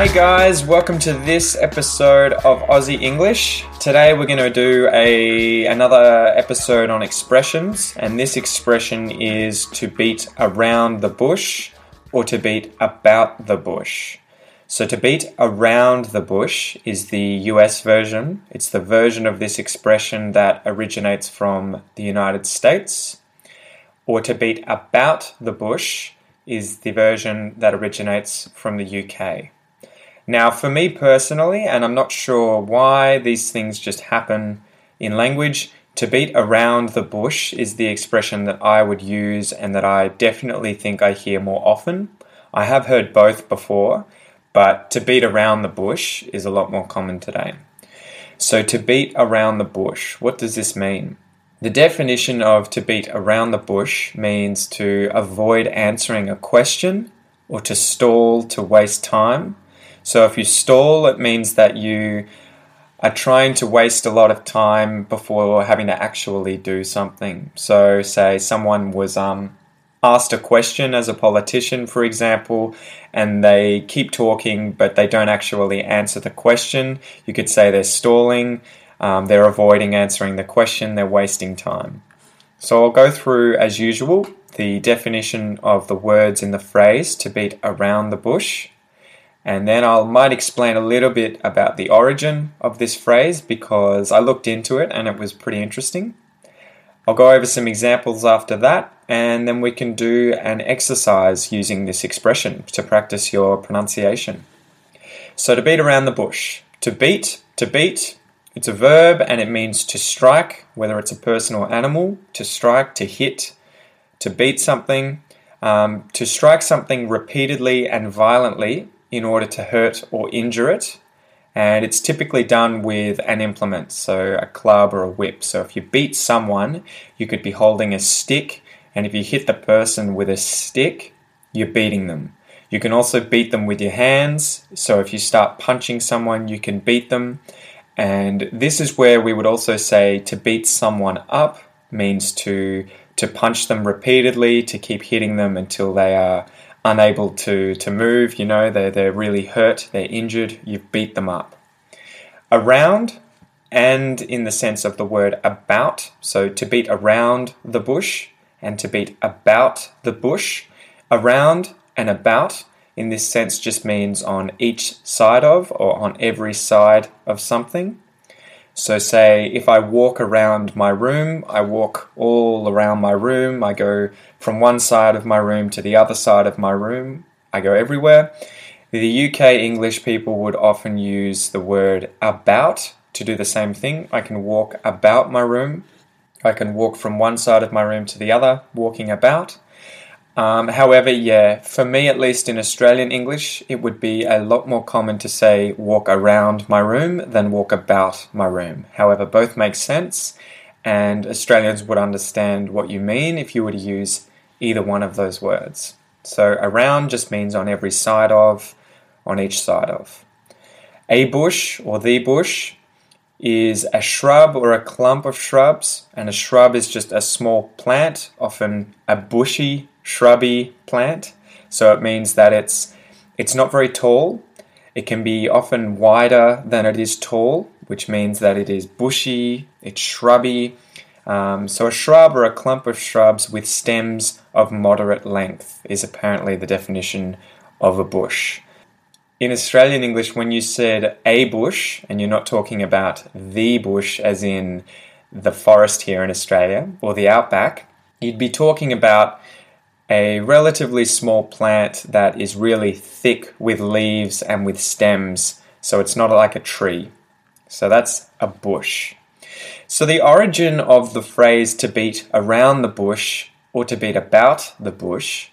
Hey guys, welcome to this episode of Aussie English. Today we're going to do a another episode on expressions, and this expression is to beat around the bush or to beat about the bush. So to beat around the bush is the US version. It's the version of this expression that originates from the United States. Or to beat about the bush is the version that originates from the UK. Now, for me personally, and I'm not sure why these things just happen in language, to beat around the bush is the expression that I would use and that I definitely think I hear more often. I have heard both before, but to beat around the bush is a lot more common today. So, to beat around the bush, what does this mean? The definition of to beat around the bush means to avoid answering a question or to stall to waste time so if you stall, it means that you are trying to waste a lot of time before having to actually do something. So, say someone was um, asked a question as a politician, for example, and they keep talking but they don't actually answer the question, you could say they're stalling, um, they're avoiding answering the question, they're wasting time. So, I'll go through as usual the definition of the words in the phrase to beat around the bush and then I might explain a little bit about the origin of this phrase because I looked into it and it was pretty interesting. I'll go over some examples after that, and then we can do an exercise using this expression to practice your pronunciation. So, to beat around the bush. To beat, to beat, it's a verb and it means to strike, whether it's a person or animal, to strike, to hit, to beat something. Um, to strike something repeatedly and violently in order to hurt or injure it. And it's typically done with an implement, so a club or a whip. So if you beat someone, you could be holding a stick, and if you hit the person with a stick, you're beating them. You can also beat them with your hands. So if you start punching someone, you can beat them. And this is where we would also say to beat someone up means to to punch them repeatedly, to keep hitting them until they are unable to, to move, you know, they're, they're really hurt, they're injured, you've beat them up. Around, and in the sense of the word about, so to beat around the bush and to beat about the bush. Around and about in this sense just means on each side of or on every side of something. So, say if I walk around my room, I walk all around my room, I go from one side of my room to the other side of my room, I go everywhere. The UK English people would often use the word about to do the same thing. I can walk about my room, I can walk from one side of my room to the other, walking about. Um, however, yeah, for me at least in Australian English, it would be a lot more common to say walk around my room than walk about my room. However, both make sense, and Australians would understand what you mean if you were to use either one of those words. So around just means on every side of, on each side of. A bush or the bush is a shrub or a clump of shrubs, and a shrub is just a small plant, often a bushy shrubby plant. So it means that it's it's not very tall. It can be often wider than it is tall, which means that it is bushy, it's shrubby. Um, so a shrub or a clump of shrubs with stems of moderate length is apparently the definition of a bush. In Australian English, when you said a bush, and you're not talking about the bush as in the forest here in Australia or the outback, you'd be talking about a relatively small plant that is really thick with leaves and with stems, so it's not like a tree. So that's a bush. So the origin of the phrase to beat around the bush or to beat about the bush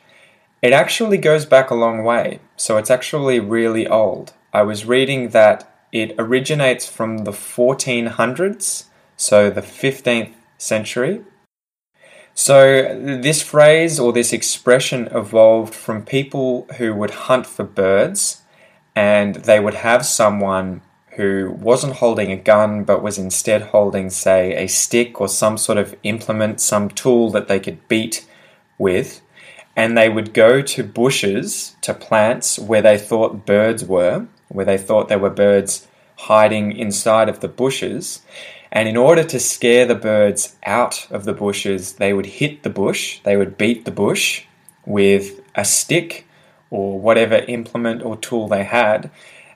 It actually goes back a long way, so it's actually really old. I was reading that it originates from the 1400s, so the 15th century. So, this phrase or this expression evolved from people who would hunt for birds and they would have someone who wasn't holding a gun but was instead holding, say, a stick or some sort of implement, some tool that they could beat with. And they would go to bushes, to plants where they thought birds were, where they thought there were birds hiding inside of the bushes. And in order to scare the birds out of the bushes, they would hit the bush, they would beat the bush with a stick or whatever implement or tool they had.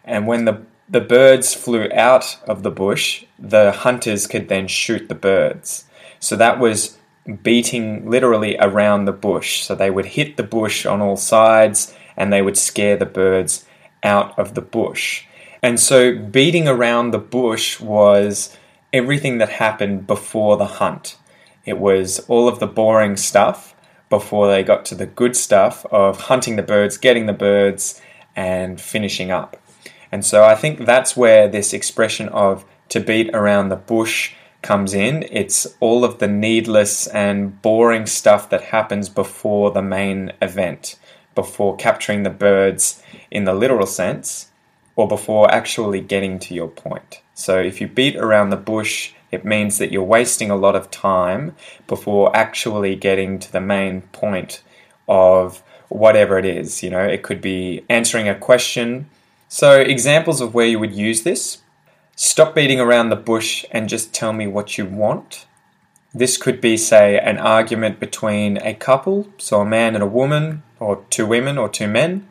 And when the, the birds flew out of the bush, the hunters could then shoot the birds. So that was beating literally around the bush. So they would hit the bush on all sides and they would scare the birds out of the bush. And so beating around the bush was everything that happened before the hunt. It was all of the boring stuff before they got to the good stuff of hunting the birds, getting the birds, and finishing up. And so I think that's where this expression of to beat around the bush comes in. It's all of the needless and boring stuff that happens before the main event, before capturing the birds in the literal sense, or before actually getting to your point. So if you beat around the bush, it means that you're wasting a lot of time before actually getting to the main point of whatever it is. You know, it could be answering a question. So, examples of where you would use this stop beating around the bush and just tell me what you want. This could be, say, an argument between a couple, so a man and a woman, or two women or two men,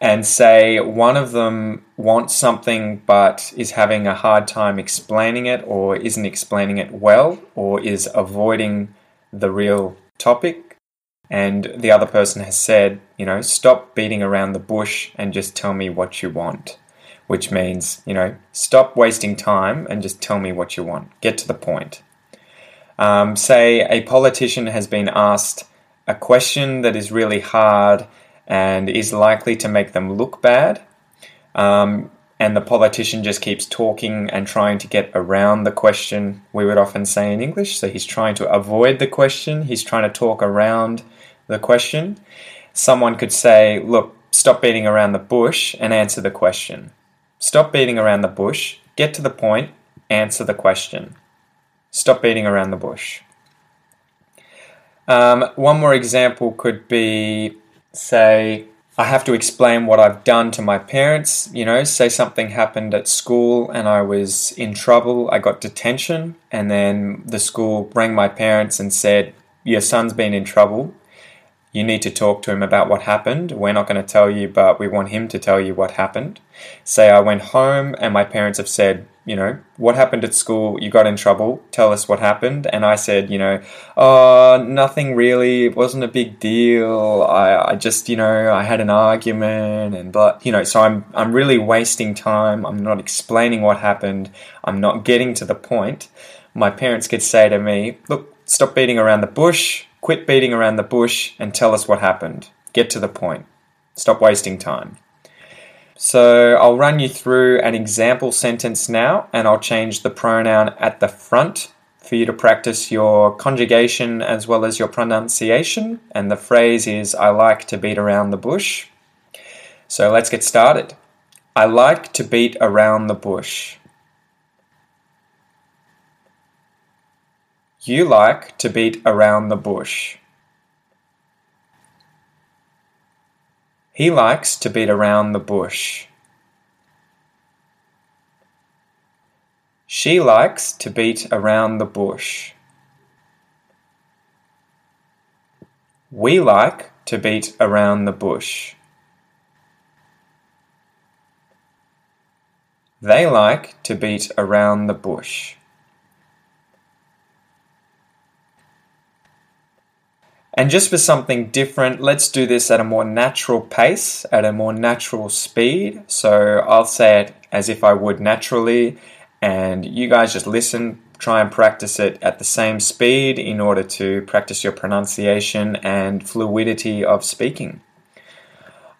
and say one of them wants something but is having a hard time explaining it or isn't explaining it well or is avoiding the real topic and the other person has said you know stop beating around the bush and just tell me what you want which means you know stop wasting time and just tell me what you want get to the point um, say a politician has been asked a question that is really hard and is likely to make them look bad. Um, and the politician just keeps talking and trying to get around the question, we would often say in English. So he's trying to avoid the question, he's trying to talk around the question. Someone could say, Look, stop beating around the bush and answer the question. Stop beating around the bush, get to the point, answer the question. Stop beating around the bush. Um, one more example could be say, I have to explain what I've done to my parents. You know, say something happened at school and I was in trouble, I got detention, and then the school rang my parents and said, Your son's been in trouble. You need to talk to him about what happened. We're not going to tell you, but we want him to tell you what happened. Say I went home and my parents have said, you know, what happened at school? You got in trouble. Tell us what happened. And I said, you know, oh, nothing really. It wasn't a big deal. I, I just, you know, I had an argument and but, you know, so I'm, I'm really wasting time. I'm not explaining what happened. I'm not getting to the point. My parents could say to me, look, stop beating around the bush. Quit beating around the bush and tell us what happened. Get to the point. Stop wasting time. So I'll run you through an example sentence now, and I'll change the pronoun at the front for you to practice your conjugation as well as your pronunciation. And the phrase is, I like to beat around the bush. So let's get started. I like to beat around the bush. You like to beat around the bush. He likes to beat around the bush. She likes to beat around the bush. We like to beat around the bush. They like to beat around the bush. And just for something different, let's do this at a more natural pace, at a more natural speed. So I'll say it as if I would naturally, and you guys just listen, try and practice it at the same speed in order to practice your pronunciation and fluidity of speaking.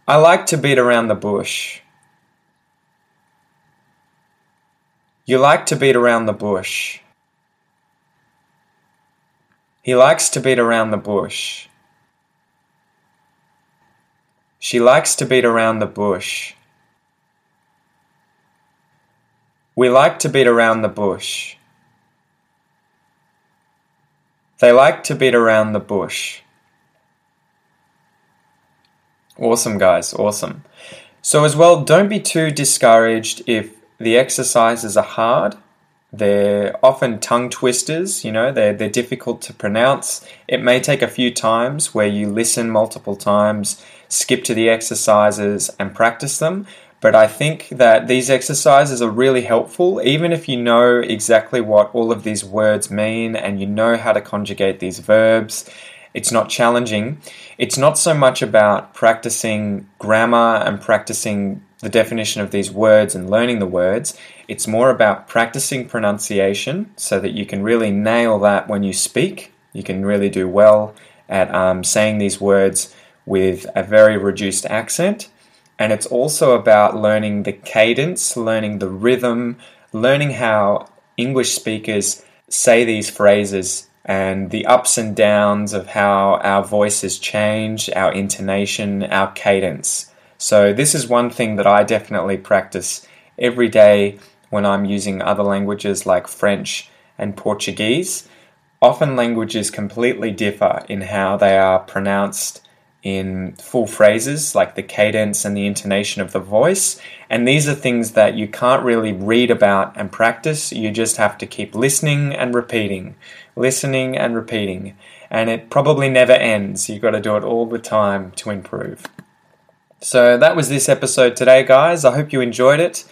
I like to beat around the bush. You like to beat around the bush. He likes to beat around the bush. She likes to beat around the bush. We like to beat around the bush. They like to beat around the bush. Awesome, guys. Awesome. So, as well, don't be too discouraged if the exercises are hard. They're often tongue twisters, you know, they're, they're difficult to pronounce. It may take a few times where you listen multiple times, skip to the exercises, and practice them. But I think that these exercises are really helpful, even if you know exactly what all of these words mean and you know how to conjugate these verbs it's not challenging. It's not so much about practicing grammar and practicing the definition of these words and learning the words. It's more about practicing pronunciation so that you can really nail that when you speak. You can really do well at um, saying these words with a very reduced accent. And it's also about learning the cadence, learning the rhythm, learning how English speakers say these phrases and the ups and downs of how our voices change, our intonation, our cadence. So, this is one thing that I definitely practice every day when I'm using other languages like French and Portuguese. Often languages completely differ in how they are pronounced in full phrases, like the cadence and the intonation of the voice. And these are things that you can't really read about and practice. You just have to keep listening and repeating, listening and repeating. And it probably never ends. You've got to do it all the time to improve. So that was this episode today, guys. I hope you enjoyed it.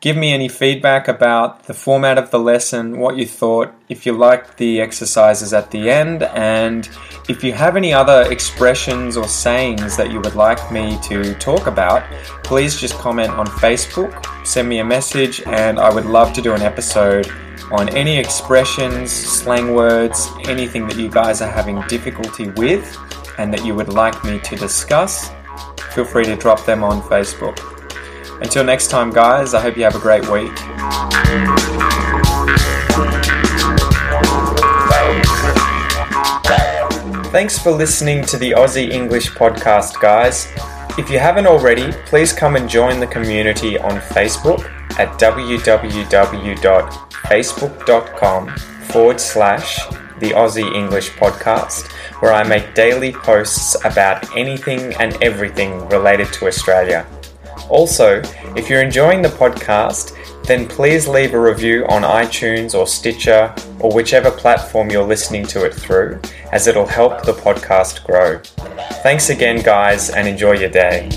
Give me any feedback about the format of the lesson, what you thought, if you liked the exercises at the end, and if you have any other expressions or sayings that you would like me to talk about, please just comment on Facebook, send me a message, and I would love to do an episode on any expressions, slang words, anything that you guys are having difficulty with and that you would like me to discuss. Feel free to drop them on Facebook. Until next time, guys, I hope you have a great week. Thanks for listening to the Aussie English podcast, guys. If you haven't already, please come and join the community on Facebook at www.facebook.com forward slash the Aussie English podcast, where I make daily posts about anything and everything related to Australia. Also, if you're enjoying the podcast, then please leave a review on iTunes or Stitcher or whichever platform you're listening to it through, as it'll help the podcast grow. Thanks again, guys, and enjoy your day.